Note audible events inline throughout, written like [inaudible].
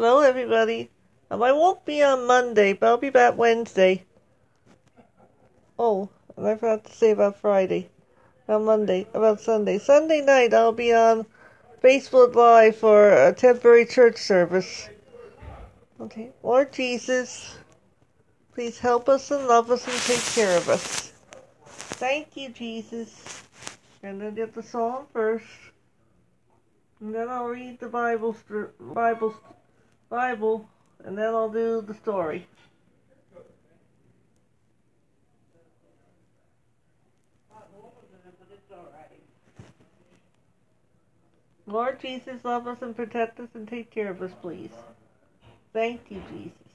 Hello, everybody. Um, I won't be on Monday, but I'll be back Wednesday. Oh, and I forgot to say about Friday. On Monday, about Sunday. Sunday night, I'll be on Facebook Live for a temporary church service. Okay. Lord Jesus, please help us and love us and take care of us. Thank you, Jesus. And then get the psalm first. And then I'll read the Bible, Bible, Bible, and then I'll do the story. Lord Jesus, love us and protect us and take care of us, please. Thank you, Jesus.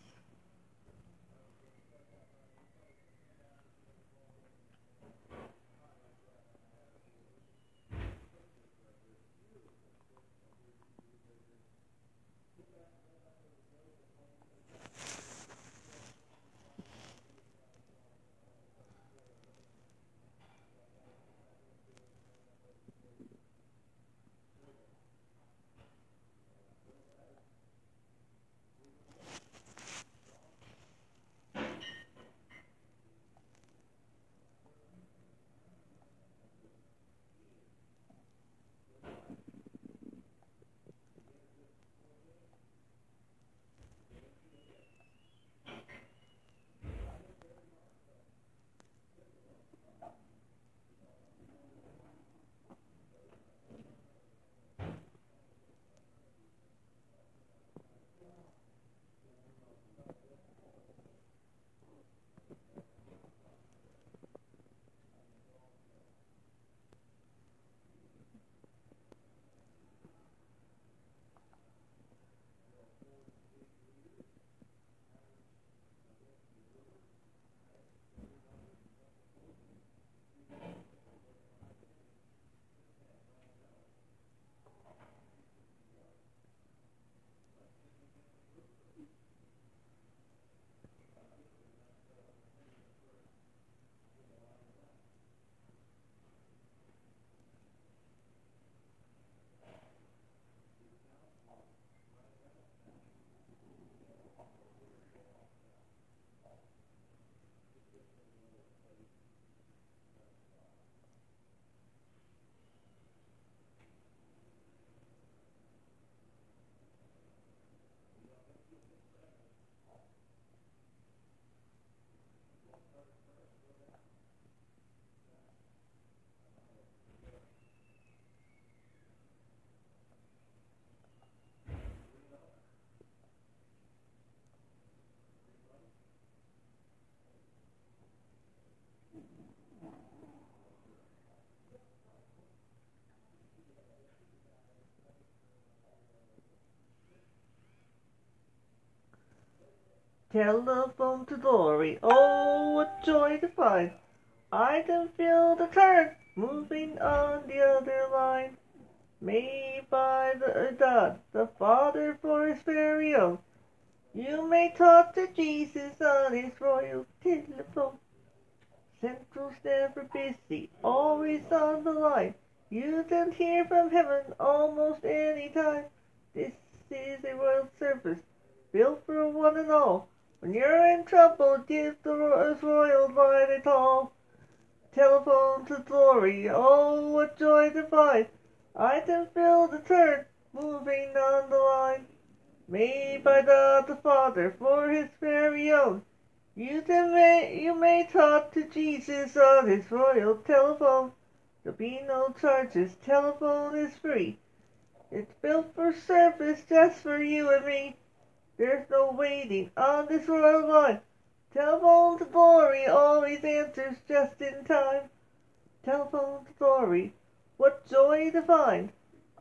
Telephone to glory. Oh, what joy to find. I can feel the current moving on the other line. Made by the uh, God, the Father for his very own. You may talk to Jesus on his royal telephone. Central's never busy, always on the line. You can hear from heaven almost any time. This is a royal service built for one and all. When you're in trouble, give the royal line a call. Telephone to glory, oh, what joy to find. I can feel the turn moving on the line. Made by God the Father for his very own. You, can may, you may talk to Jesus on his royal telephone. There'll be no charges, telephone is free. It's built for service just for you and me. There's no waiting on this royal line. Telephone to glory always answers just in time. Telephone to glory, what joy to find.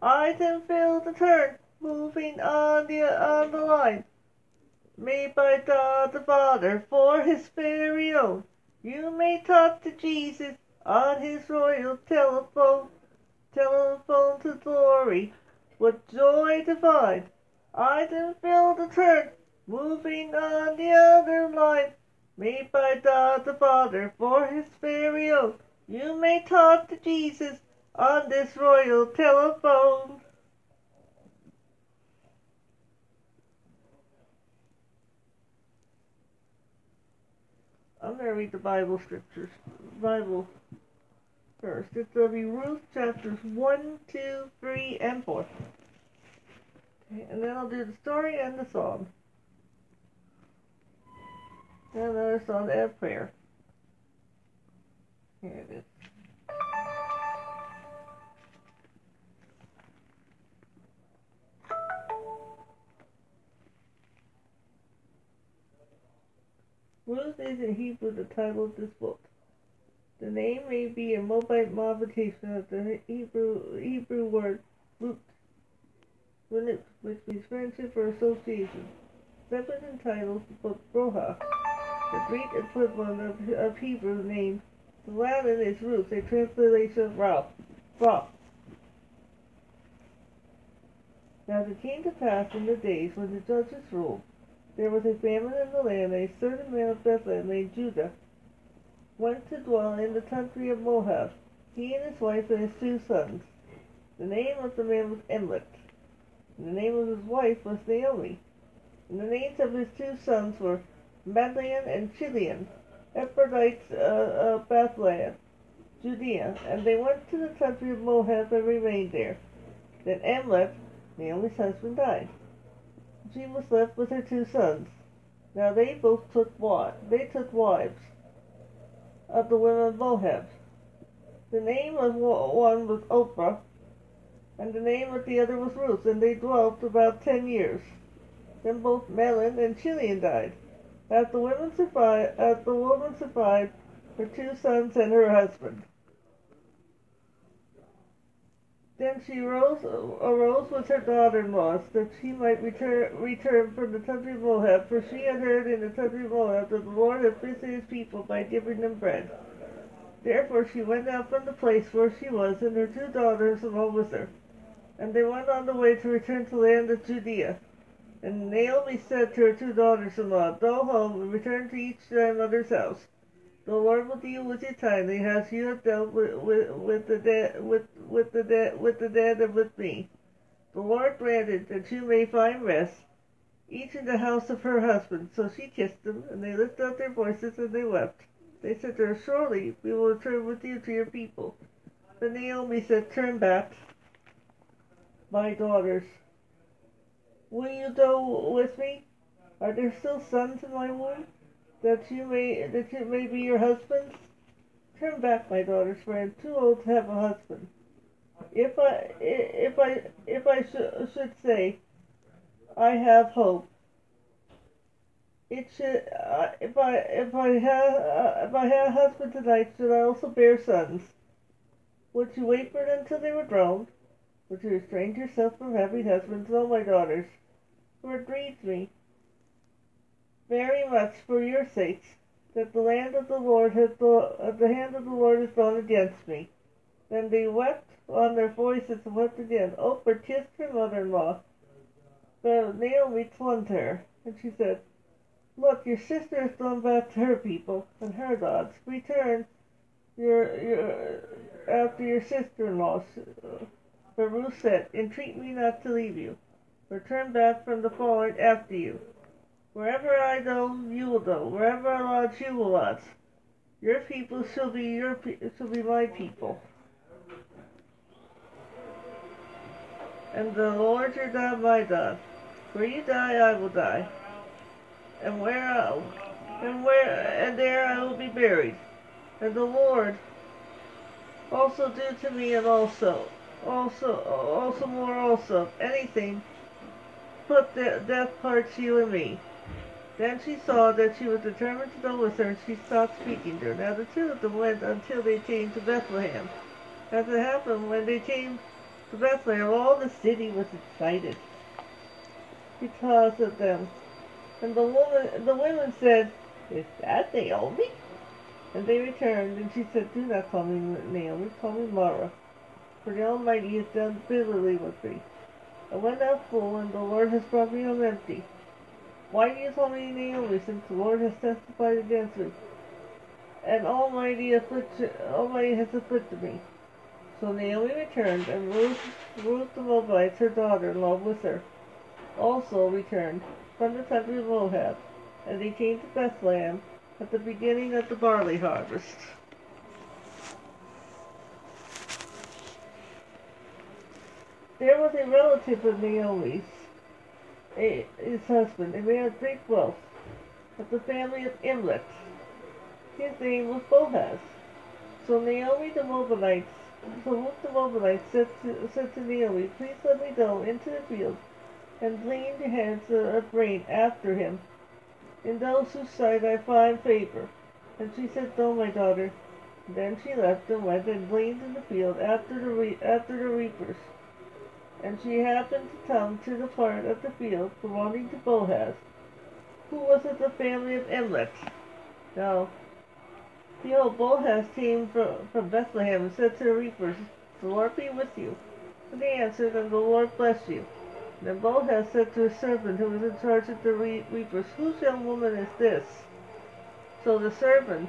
I can feel the turn moving on the on the line. Made by God the Father for his very own. You may talk to Jesus on his royal telephone. Telephone to glory, what joy to find. I can feel the train moving on the other line, made by God the Father for his very own. You may talk to Jesus on this royal telephone. I'm going to read the Bible scriptures. Bible first. It's going to be Ruth chapters 1, 2, 3, and 4. Okay, and then I'll do the story and the song. And another song and prayer. Here it is. Ruth is in Hebrew the title of this book. The name may be a mobile modification of the Hebrew Hebrew word root, which means friendship or association. Separate entitled the book Broha, the Greek equivalent of, of Hebrew name. The Latin is Ruth, a translation of Ralph. Ralph. Now it came to pass in the days when the judges ruled there was a famine in the land, and a certain man of Bethlehem named Judah went to dwell in the country of Moab, he and his wife and his two sons. The name of the man was and the name of his wife was Naomi. And the names of his two sons were Mahlon and Chilion, Ephrathites uh, of Bethlehem, Judea. And they went to the country of Moab and remained there. Then Elimelech, Naomi's husband, died she was left with her two sons. Now they both took wives. They took wives of the women of Moab. The name of one was Oprah, and the name of the other was Ruth, and they dwelt about ten years. Then both Mahlon and Chilion died. As the women survived, as the woman survived her two sons and her husband. Then she rose, arose with her daughter-in-laws, that she might return, return from the country of Moab, for she had heard in the country of Moab that the Lord had visited his people by giving them bread. Therefore she went out from the place where she was, and her two daughters along with her. And they went on the way to return to the land of Judea. And Naomi said to her two daughters-in-law, Go home and return to each to their mother's house. The Lord will deal with you kindly, as you have dealt with, with, with the dead, with, with the dead, with the dead, and with me. The Lord granted that you may find rest, each in the house of her husband. So she kissed them, and they lifted up their voices and they wept. They said to her, Surely we will return with you to your people. But Naomi said, Turn back, my daughters. Will you go with me? Are there still sons in my womb? that you may that it may be your husband's? Turn back, my daughters, for I am too old to have a husband. If I if I if I sh- should say, I have hope. It should uh, if I if I have uh, if I had a husband tonight, should I also bear sons? Would you wait for them till they were grown? Would you restrain yourself from having husbands, oh my daughters? For it grieves me very much for your sakes, that the land of the Lord has uh, the hand of the Lord has gone against me. Then they wept on their voices and wept again. Oprah kissed her mother-in-law, but Naomi clung to her, and she said, Look, your sister has gone back to her people and her gods. Return your, your, after your sister-in-law. Ruth said, Entreat me not to leave you. Return back from the fallen after you. Wherever I go, you will go. Wherever I lodge, you will lodge. Your people shall be your shall be my people. And the Lord your God my God. Where you die, I will die. And where I, and where and there I will be buried. And the Lord also do to me and also also also more also anything but the death parts you and me. Then she saw that she was determined to go with her, and she stopped speaking to her. Now the two of them went until they came to Bethlehem. As it happened, when they came to Bethlehem, all the city was excited because of them. And the woman, the women said, "Is that Naomi?" And they returned, and she said, "Do not call me Naomi, call me Mara, Oh, for the Almighty has done bitterly with me. I went out full, and the Lord has brought me home empty." Why do you call me Naomi, since the Lord has testified against me? And Almighty, affliction, Almighty has afflicted me. So Naomi returned, and Ruth, Ruth the Moabite, her daughter-in-law, with her, also returned from the country of Moab. And they came to Bethlehem at the beginning of the barley harvest. There was a relative of Naomi's, a, his husband, a man of great wealth, of the family of Elimelech. His name was Boaz. So Naomi the Moabite, so Ruth the Moabite said to, said to Naomi, Please let me go into the field and glean the heads of grain after him. In those whose sight I find favor. And she said, No, my daughter. Then she left and went and gleaned in the field after the, re- after the reapers. And she happened to come to the part of the field belonging to Boaz, who was of the family of Elimelech. Now, behold, Boaz came from, from Bethlehem and said to the reapers, The Lord be with you. And they answered, And the Lord bless you. Then Boaz said to his servant who was in charge of the reapers, Whose young woman is this? So the servant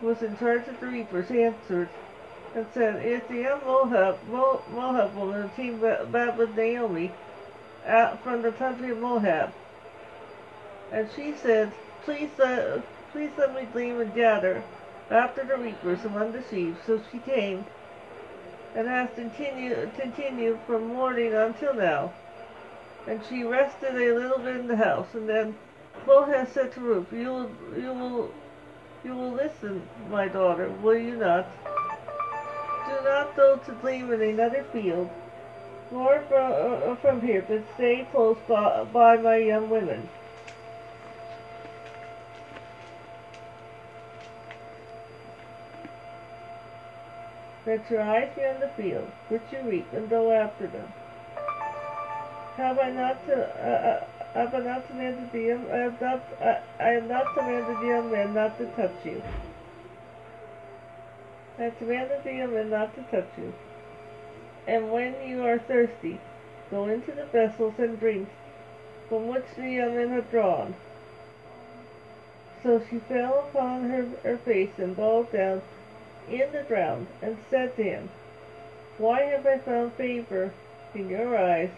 who was in charge of the reapers answered and said, It's the young Moab, Mo- Moab woman came ba- back with Naomi out from the country of Moab. And she said, Please let, please let me glean and gather after the reapers among the sheep. So she came and has continued, continued from morning until now. And she rested a little bit in the house. And then Boaz said to Ruth, You will, you will, you will listen, my daughter, will you not? Not go to glean in another field, nor from, uh, from here, but stay close by, by my young women. Let your eyes be on the field, which you reap, and go after them. Have I not to, uh, uh, have I not commanded the young, I have not, I, I have not commanded the young man not to touch you. I commanded the young man not to touch you. And when you are thirsty, go into the vessels and drink from which the young men have drawn. So she fell upon her, her face and bowed down in the ground, and said to him, Why have I found favor in your eyes,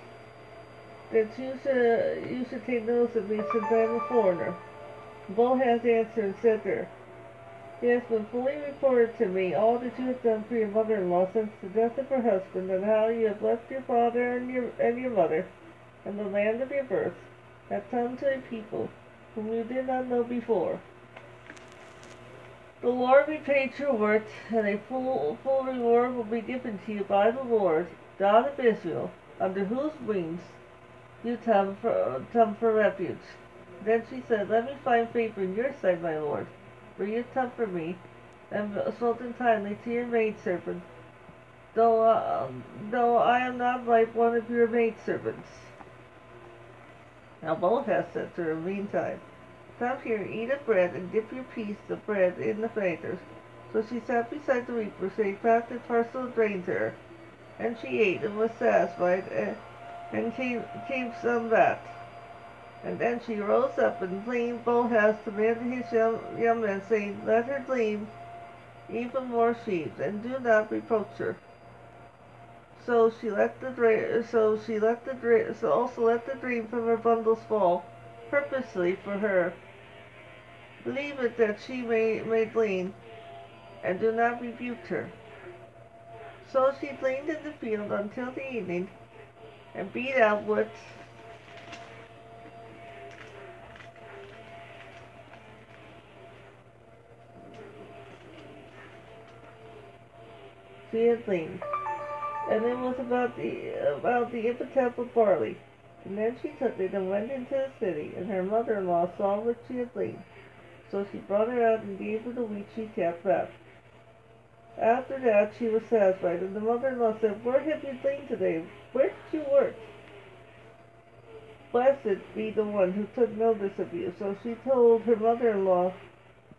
that you should, you should take notice of me since I am a foreigner? Boaz answered and said to her, It has been fully reported to me all that you have done for your mother-in-law since the death of her husband, and how you have left your father and your, and your mother, and the land of your birth, have come to a people whom you did not know before. The Lord repaid your work, and a full, full reward will be given to you by the Lord, God of Israel, under whose wings you come for, come for refuge. Then she said, Let me find favor in your sight, my Lord, for you have for me, and spoken kindly to your maidservant, though, uh, though I am not like one of your maidservants. Now Boaz said to her, Meantime, Come here, eat of bread, and dip your piece of bread in the fingers. So she sat beside the reaper, so he passed a parcel of grain to her. And she ate and was satisfied, and, and came, came some back. And then she rose up and gleaned Boaz commanded his young, young men, saying, Let her glean even more sheep, and do not reproach her. So she let the dra- so she let the so also let the dream from her bundles fall, purposely for her. Leave it that she may, may glean, and do not rebuke her. So she gleaned in the field until the evening, and beat out what gleaned. And it was about the about the epitaph of barley. And then she took it and went into the city, and her mother-in-law saw what she had gleaned. So she brought her out and gave her the wheat she kept back. After that she was satisfied, and the mother-in-law said, Where have you gleaned today? Where did you work? Blessed be the one who took notice of you. So she told her mother-in-law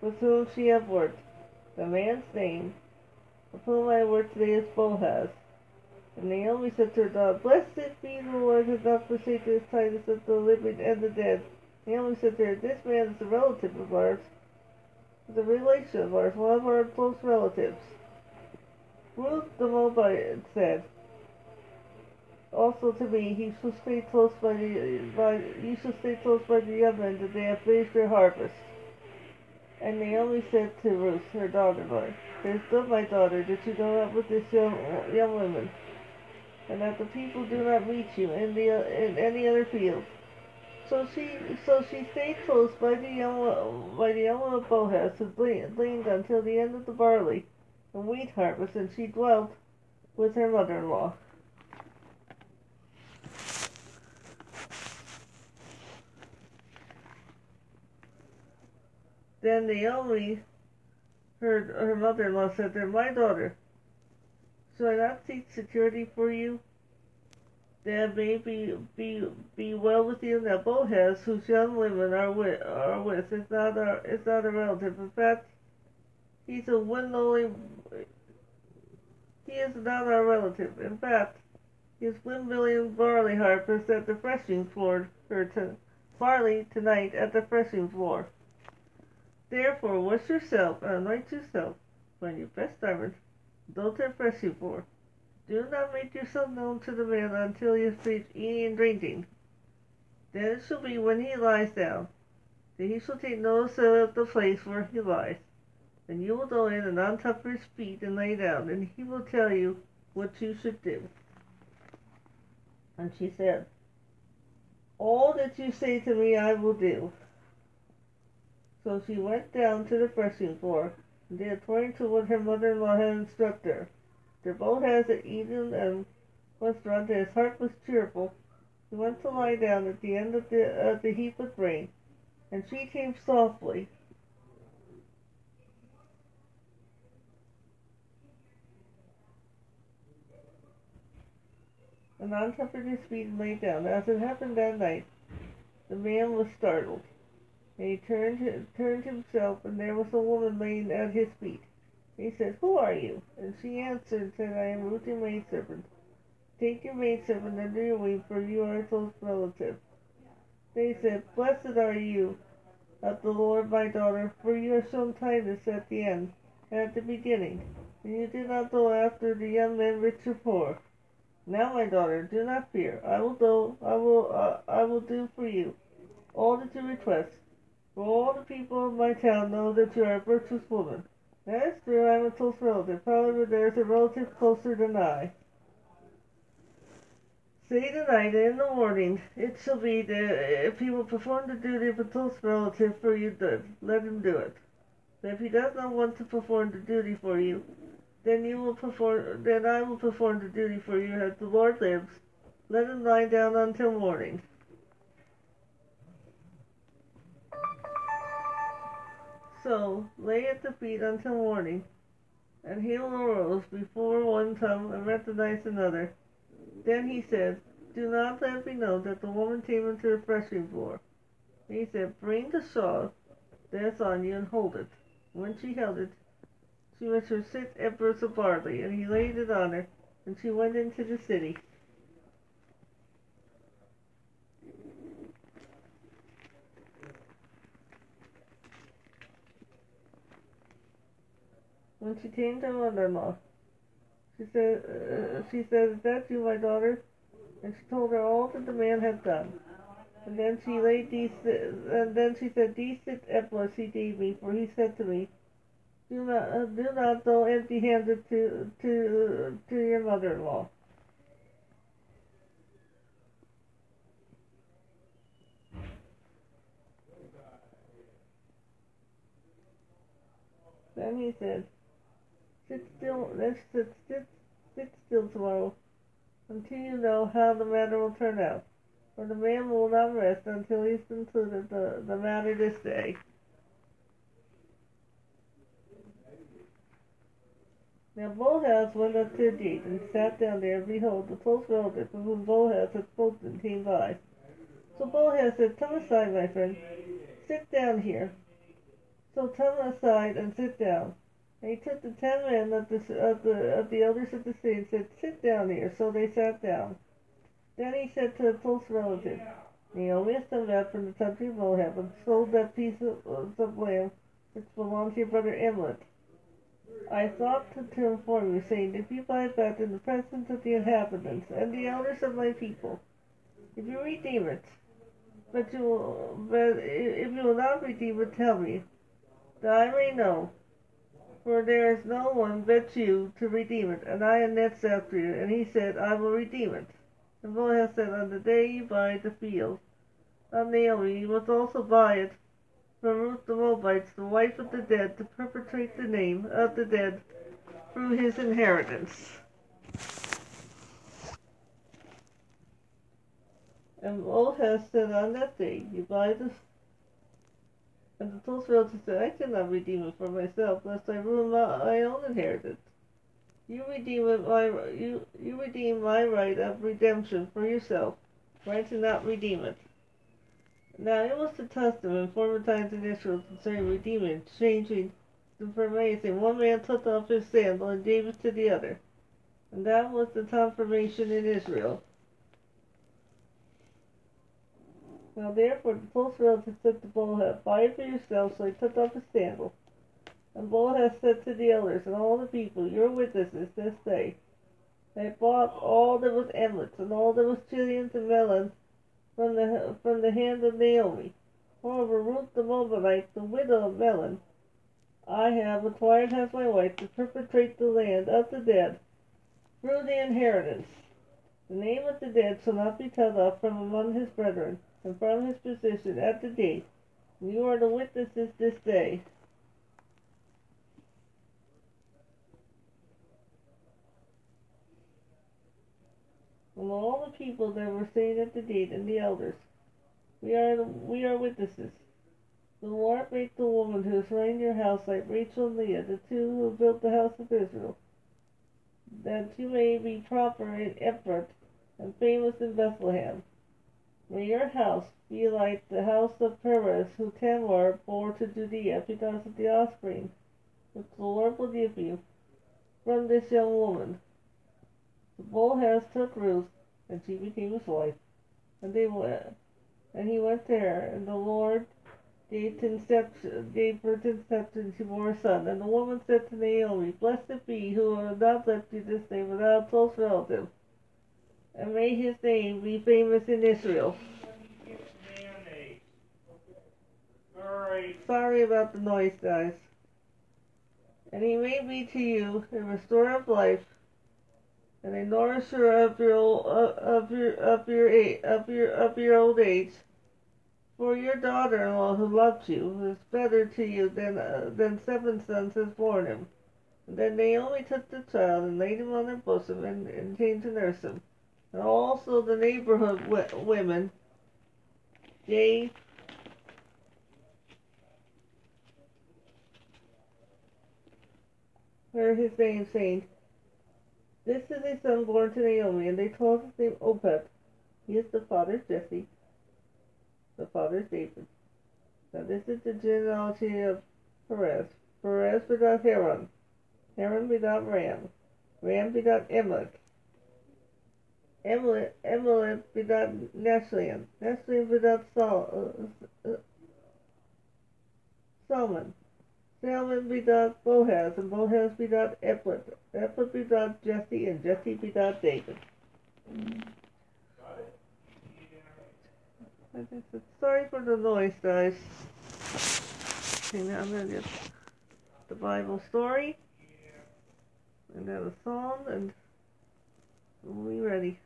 with whom she had worked. The man's name, of whom I work today, is Boaz. And Naomi said to her daughter, Blessed be the Lord who has not forsaken his kindness of the living and the dead. Naomi said to her, This man is a relative of ours, a relation of ours, one of our close relatives. Ruth the Moabite said, also to me, he shall stay close by the by you shall stay close by the men that they have finished their harvest. And Naomi said to Ruth, her daughter-in-law, It is good, my daughter, that you go out with this young, young woman, and that the people do not meet you in, the, in any other field. So she, so she stayed close by the young, by the young of Boaz, who gleaned until the end of the barley and wheat harvest, and she dwelt with her mother-in-law. Then Naomi, her, her mother-in-law, said to her, My daughter, shall I not seek security for you? That may be, be, be well with you. Now Boaz, whose young women are with, are with is, not our, is not a relative. In fact, he's a windowing, he is not our relative. In fact, his windmilling barley harvest at the threshing floor, or to, barley tonight at the threshing floor. Therefore, wash yourself and anoint yourself when your best garment, don't impress you for. Do not make yourself known to the man until you finish eating and drinking. Then it shall be when he lies down, that he shall take notice of the place where he lies. Then you will go in and untop his feet and lay down, and he will tell you what you should do. And she said, All that you say to me I will do. So she went down to the threshing floor, and did according to what her mother-in-law had instructed her. Their Boaz had eaten and was drunk, and his heart was cheerful. He went to lie down at the end of the, uh, the heap of grain, and she came softly. And uncovered his feet and lay down. As it happened that night, the man was startled. And he turned, turned himself, and there was a woman laying at his feet. He said, Who are you? And she answered said, I am Ruth your maidservant. Take your maidservant under your wing, for you are a close relative. They said, Blessed are you of the Lord, my daughter, for you have shown kindness at the end and at the beginning, and you did not go after the young men rich or poor. Now, my daughter, do not fear. I will do, I will, uh, I will do for you all that you request. All the people of my town know that you are a virtuous woman. That is true, I am a close relative. However, there is a relative closer than I. Say tonight and in the morning, it shall be that if he will perform the duty of a close relative for you, then let him do it. But if he does not want to perform the duty for you, then you will perform. Then I will perform the duty for you, as the Lord lives. Let him lie down until morning. So lay at the feet until morning. And he arose before one tongue and recognized another. Then he said, Do not let me know that the woman came into the threshing floor. He said, Bring the shawl that's on you and hold it. When she held it, she was her six ephahs of barley, and he laid it on her, and she went into the city. When she came to mother-in-law. She said, uh, she said, is that you, my daughter? And she told her all that the man had done. And then she laid these, and then she said, these six ephahs he gave me, for he said to me, do not, uh, do not go empty-handed to, to, to your mother-in-law. Then he said, Sit still, let's sit, sit, sit still tomorrow until you know how the matter will turn out. For the man will not rest until he's concluded the, the matter this day. Now Boaz went up to the gate and sat down there, and behold, the close relative of whom Boaz had spoken came by. So Boaz said, Come aside, my friend. Sit down here. So come aside and sit down. And he took the ten men of the, of the, of the elders of the city and said, Sit down here. So they sat down. Then he said to a close relative, Naomi has come back from the country of Moab and sold that piece of, of land which belonged to your brother Elimelech. I thought to, to inform you, saying, If you buy it back in the presence of the inhabitants and the elders of my people, if you redeem it, but you but if you will not redeem it, tell me, that I may know, for there is no one but you to redeem it, and I am next after you. And he said, I will redeem it. And Boaz said, On the day you buy the field of Naomi, you must also buy it from Ruth the Moabite, the wife of the dead, to perpetuate the name of the dead through his inheritance. And Boaz said, On that day you buy the and the Tulsa relative said, I cannot redeem it for myself, lest I ruin my, my own inheritance. You redeem it my you you redeem my right of redemption for yourself, for I cannot redeem it. Now it was the custom in former times in Israel concerning redeeming, changing the formation. One man took off his sandal and gave it to the other. And that was the confirmation in Israel. Now therefore the close relative said to Boaz, Buy it for yourself, so he took off his sandal. And Boaz said to the elders and all the people, Your witnesses this day. They bought all that was Emlets and all that was Chilions and Mahlon's from the from the hand of Naomi. Moreover, Ruth the Moabite, the widow of Mahlon, I have acquired as my wife to perpetrate the land of the dead through the inheritance. The name of the dead shall not be cut off from among his brethren and from his position at the gate. You are the witnesses this day. And all the people that were staying at the gate and the elders, we are the, we are witnesses. The Lord made the woman who is running your house like Rachel and Leah, the two who built the house of Israel, that you may be proper in Ephrath and famous in Bethlehem. May your house be like the house of Perez, who Tamar bore to Judea because of the offspring which the Lord will give you from this young woman. The bull has took Ruth, and she became his wife, and they went, and he went there, and the Lord gave conception, gave her conception, she bore a son. And the woman said to Naomi, Blessed be who left you this day without close relative, and may his name be famous in Israel. Sorry about the noise, guys. And he may be to you a restorer of life, and a nourisher of your of your of your of your of your old age. For your daughter-in-law who loved you is better to you than uh, than seven sons has borne him. And then Naomi took the child and laid him on her bosom and, and came to nurse him. And also the neighborhood w- women gave her his name, saying, This is a son born to Naomi, and they told his name Obed. He is the father of Jesse, the father of David. Now this is the genealogy of Perez. Perez begot Haran. Haran begot Ram. Ram begot Emelech. Emelech begot Nashlian. Nashlian begot Sol, uh, uh, Solomon. Salmon begot Boaz, and Boaz begot Ephrath. Ephrath begot Jesse, and Jesse begot David. Sorry for the noise, guys. Okay, now I'm going to get the Bible story, and then a song, and we'll be ready.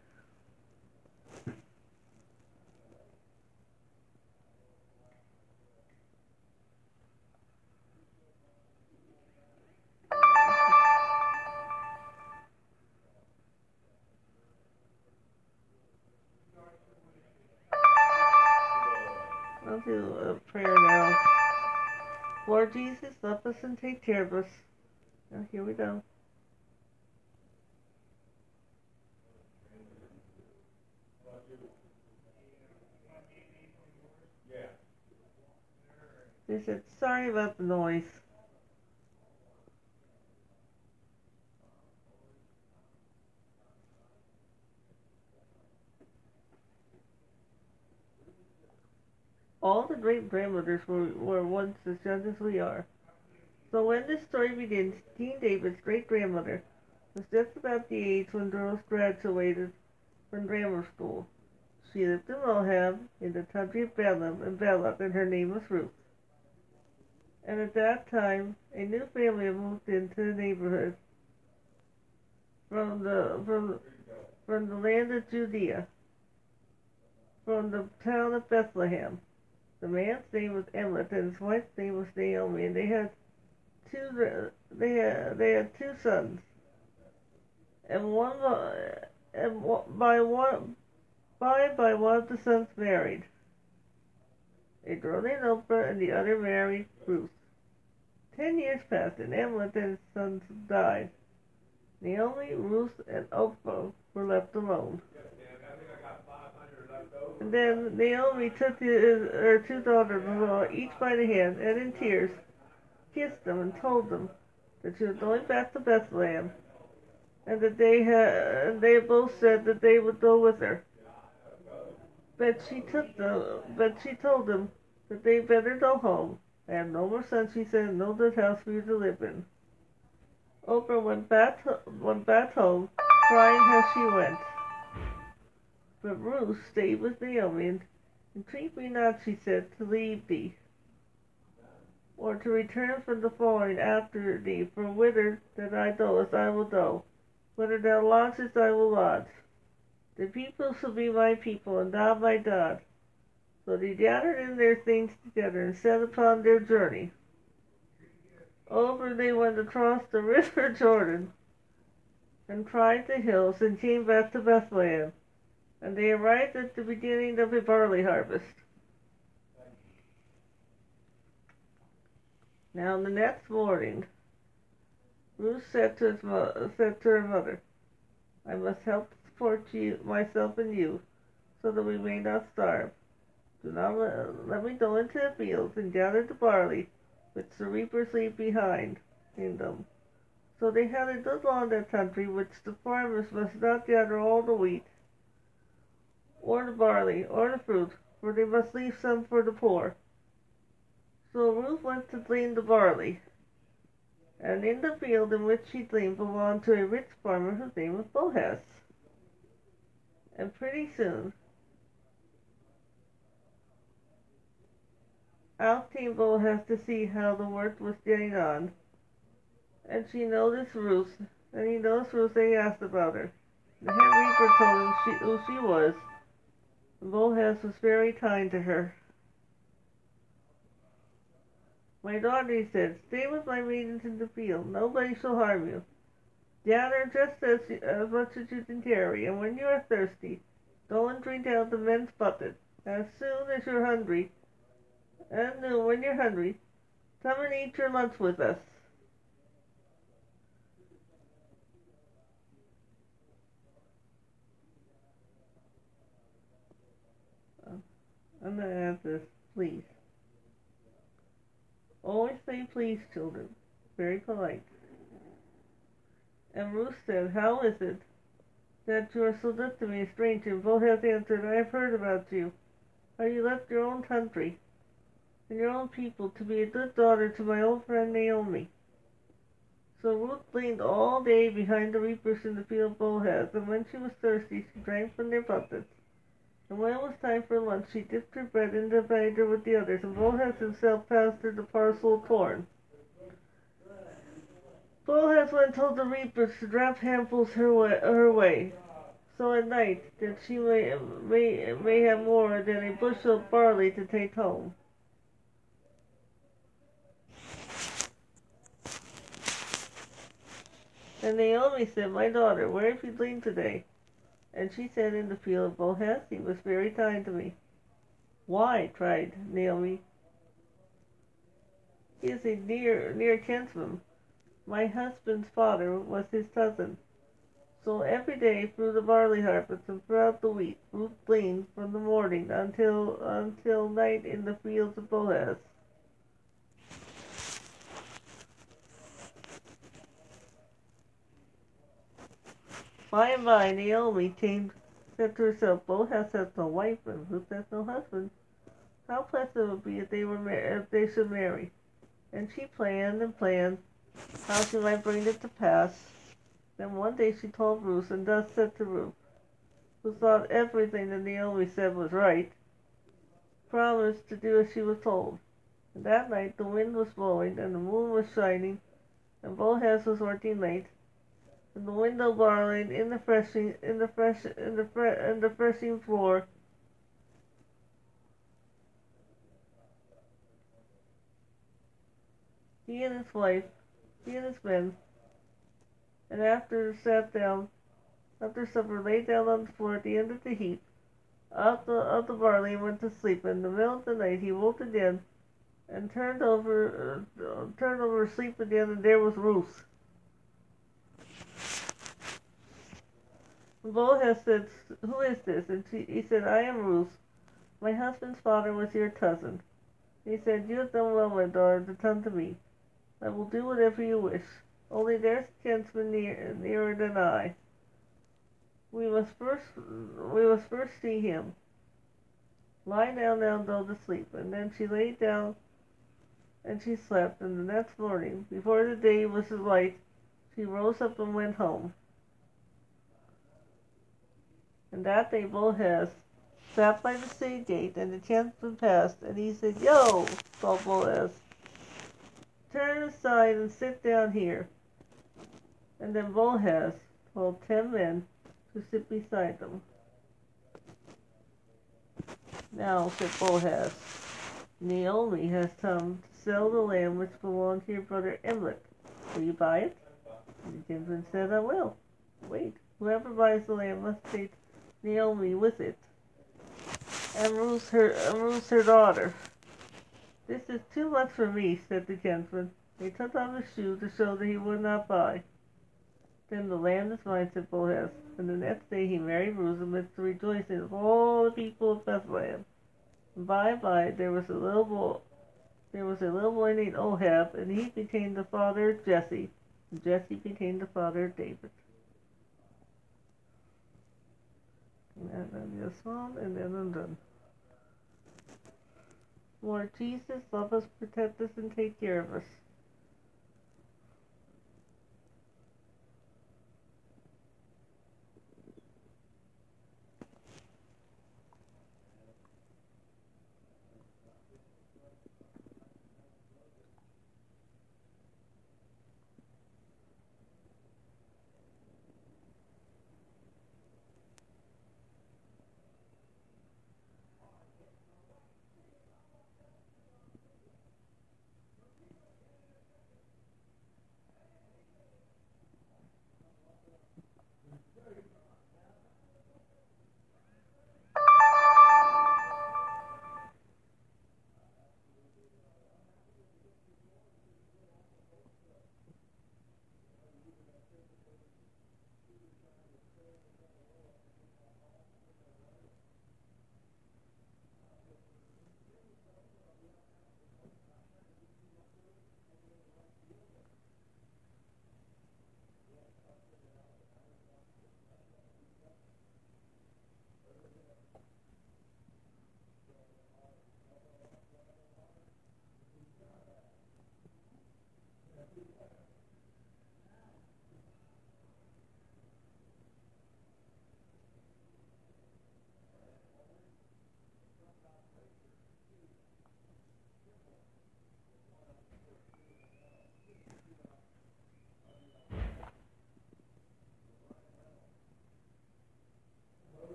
Do a prayer now. Lord Jesus, love us and take care of us. Now, here we go. They said, sorry about the noise. All the great grandmothers were, were once as young as we are. So when this story begins, King David's great grandmother was just about the age when girls graduated from grammar school. She lived in Moab, in the country of Balaam and Balak, and her name was Ruth. And at that time, a new family moved into the neighborhood from the from from the land of Judea, from the town of Bethlehem. The man's name was Elimelech, and his wife's name was Naomi, and they had two they had they had two sons, and one and by one by by one of the sons married a girl named Oprah and the other married Ruth. Ten years passed, and Elimelech and his sons died. Naomi, Ruth, and Oprah were left alone. Then Naomi took her two daughters-in-law each by the hand, and in tears kissed them and told them that she was going back to Bethlehem, and that they had, they both said that they would go with her. But she took them, but she told them that they better go home. I have no more sons, she said, no good house for you to live in. Oprah went back, went back home, crying as she went. But Ruth stayed with Naomi, and entreat me not, she said, to leave thee, or to return from the foreign after thee, for whither that I goest I will go, whither thou lodgest I will lodge. The people shall be my people, and thou my God. So they gathered in their things together and set upon their journey. Over they went across the [laughs] river Jordan and tried the hills and came back to Bethlehem. And they arrived at the beginning of a barley harvest. Now the next morning, Ruth said to, his said to her mother, I must help support you, myself and you, so that we may not starve. Do not let, let me go into the fields and gather the barley which the reapers leave behind in them. So they had a good long that country which the farmers must not gather all the wheat, or the barley, or the fruit, for they must leave some for the poor. So Ruth went to glean the barley, and in the field in which she gleaned belonged to a rich farmer whose name was Boaz. And pretty soon, out came Boaz to see how the work was getting on. And she noticed Ruth, and he noticed Ruth and he asked about her. The head reaper told him she, who she was. Boaz was very kind to her. My daughter, he said, stay with my maidens in the field. Nobody shall harm you. Gather just as, as much as you can carry, and when you are thirsty, go and drink out the men's bucket. As soon as you're hungry, and when you're hungry, come and eat your lunch with us. I'm to add this, please. Always say please, children. Very polite. And Ruth said, How is it that you are so good to me, a stranger? Boaz answered, I have heard about you, how you left your own country and your own people to be a good daughter to my old friend Naomi. So Ruth leaned all day behind the reapers in the field of Boaz, and when she was thirsty, she drank from their buckets. And when it was time for lunch, she dipped her bread in the vinegar with the others, and Boaz himself passed her the parcel of corn. Boaz went told the reapers to drop handfuls her way, her way, so at night that she may, may, may have more than a bushel of barley to take home. And Naomi said, My daughter, where have you gleaned today? And she said, In the field of Boaz. He was very kind to me. Why? cried Naomi. He is a near near kinsman. My husband's father was his cousin. So every day through the barley harvest and throughout the week, Ruth gleaned from the morning until until night in the fields of Boaz. By, Naomi came, said to herself, Boaz has no wife and Ruth has no husband. How pleasant it would be if they were mar- if they should marry. And she planned and planned how she might bring it to pass. Then one day she told Ruth, and thus said to Ruth, who thought everything that Naomi said was right, promised to do as she was told. And that night the wind was blowing and the moon was shining, and Boaz was working late, the window barring in the threshing in the fresh in the fre- in the threshing floor. He and his wife, he and his men, and after sat down, after supper, lay down on the floor at the end of the heap, out the of the barley, and went to sleep. In the middle of the night he woke again, and turned over, uh, turned over asleep again, and there was Ruth. Boaz said, Who is this? And she, he said, I am Ruth. My husband's father was your cousin. He said, You have done well, my daughter, to come to me. I will do whatever you wish. Only there's a kinsman near, nearer than I. We must first we must first see him. Lie down now and go to sleep. And then she lay down and she slept, and the next morning, before the day was light, she rose up and went home. And that day Boaz sat by the city gate, and the kinsman passed, and he said, Yo, Boaz, turn aside and sit down here. And then Boaz called ten men to sit beside them. Now, said Boaz, Naomi has come to sell the land which belonged to your brother Elimelech. Will you buy it? And the kinsman said, I will. Wait, whoever buys the land must take Naomi with it, and Ruth her, and Ruth her daughter. This is too much for me, said the gentleman. He took off his shoe to show that he would not buy. Then the land is mine, said Boaz. And the next day he married Ruth amidst the rejoicing of all the people of Bethlehem. And by and by there was a little boy, there was a little boy named Obed, and he became the father of Jesse, and Jesse became the father of David. And then this one, and then I'm done. Lord Jesus, love us, protect us, and take care of us.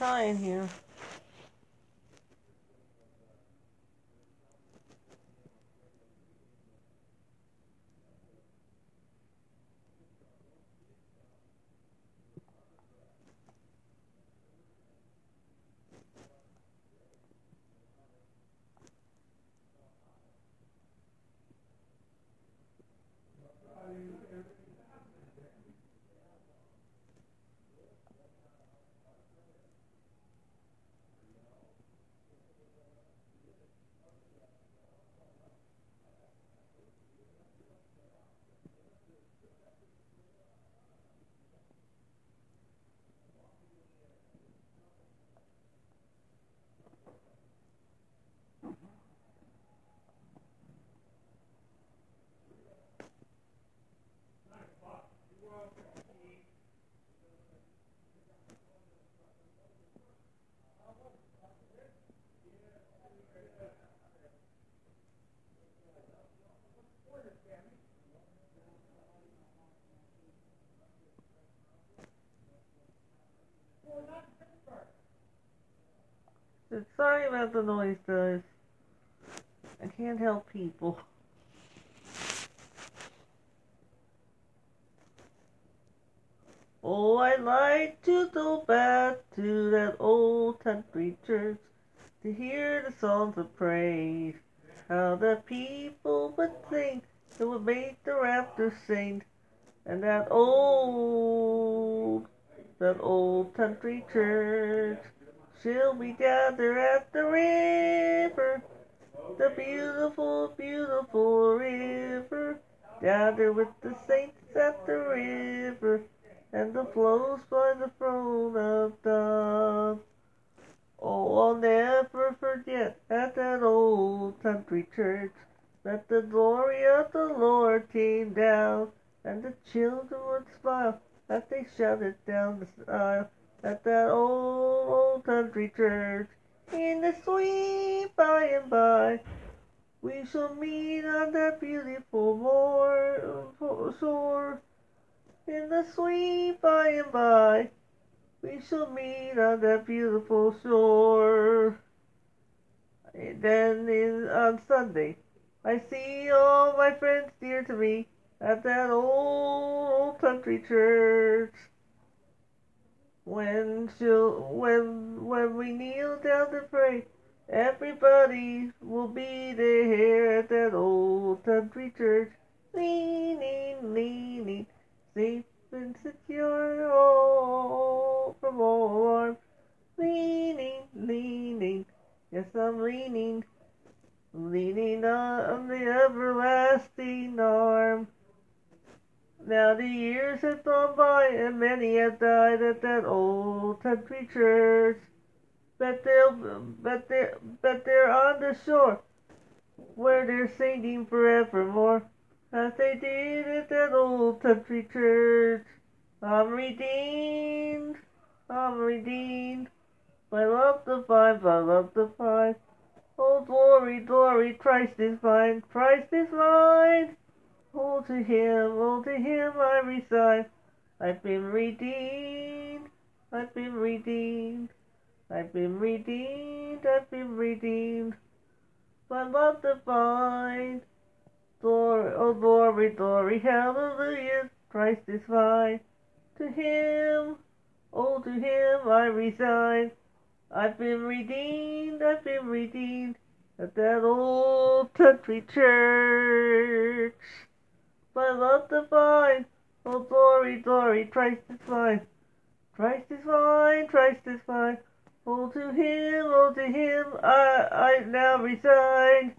Trying here. Sorry about the noise, guys. I can't help people. Oh, I'd like to go back to that old country church to hear the songs of praise. How the people would sing, it would make the rafters sing. And that old, that old country church, she'll be at the river, the beautiful, beautiful river, gathered with the saints at the river. And the flows by the throne of God. Oh, I'll never forget at that old country church that the glory of the Lord came down, and the children would smile as they shouted down the aisle at that old, old country church. In the sweet by and by, we shall meet on that beautiful shore in the sweet by and by, we shall meet on that beautiful shore. And then in, on Sunday, I see all my friends dear to me at that old, old country church. When she'll, when, when we kneel down to pray, everybody will be there at that old country church. Leaning, leaning safe and secure all from all harm. Leaning, leaning, yes, I'm leaning, leaning on the everlasting arm. Now the years have gone by and many have died at that old country church. But they'll, but they're, but they're on the shore where they're singing forevermore as they did at that old country church. I'm redeemed, I'm redeemed, by love divine, by love divine. Oh, glory, glory, Christ is mine, Christ is mine. Oh, to him, oh, to him I resign. I've been redeemed, I've been redeemed, I've been redeemed, I've been redeemed, by love divine. Glory, oh glory, glory, hallelujah, Christ is mine. To him, oh to him I resign. I've been redeemed, I've been redeemed at that old country church. By love divine, oh glory, glory, Christ is mine. Christ is mine, Christ is mine. Oh to him, oh to him I, I now resign.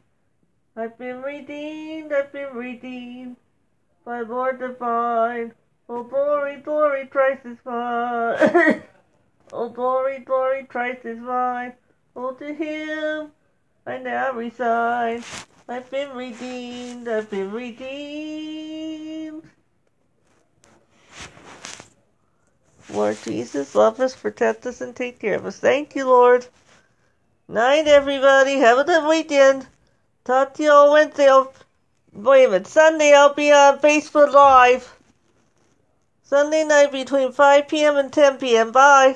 I've been redeemed, I've been redeemed by Lord divine. Oh glory, glory, Christ is mine. [laughs] oh glory, glory, Christ is mine. Oh to him I now resign. I've been redeemed, I've been redeemed. Lord Jesus, love us, protect us, and take care of us. Thank you, Lord. Night, everybody. Have a good weekend. Talk to you on Wednesday. I'll, wait a minute. Sunday I'll be on Facebook Live. Sunday night between 5 p.m. and 10 p.m. Bye.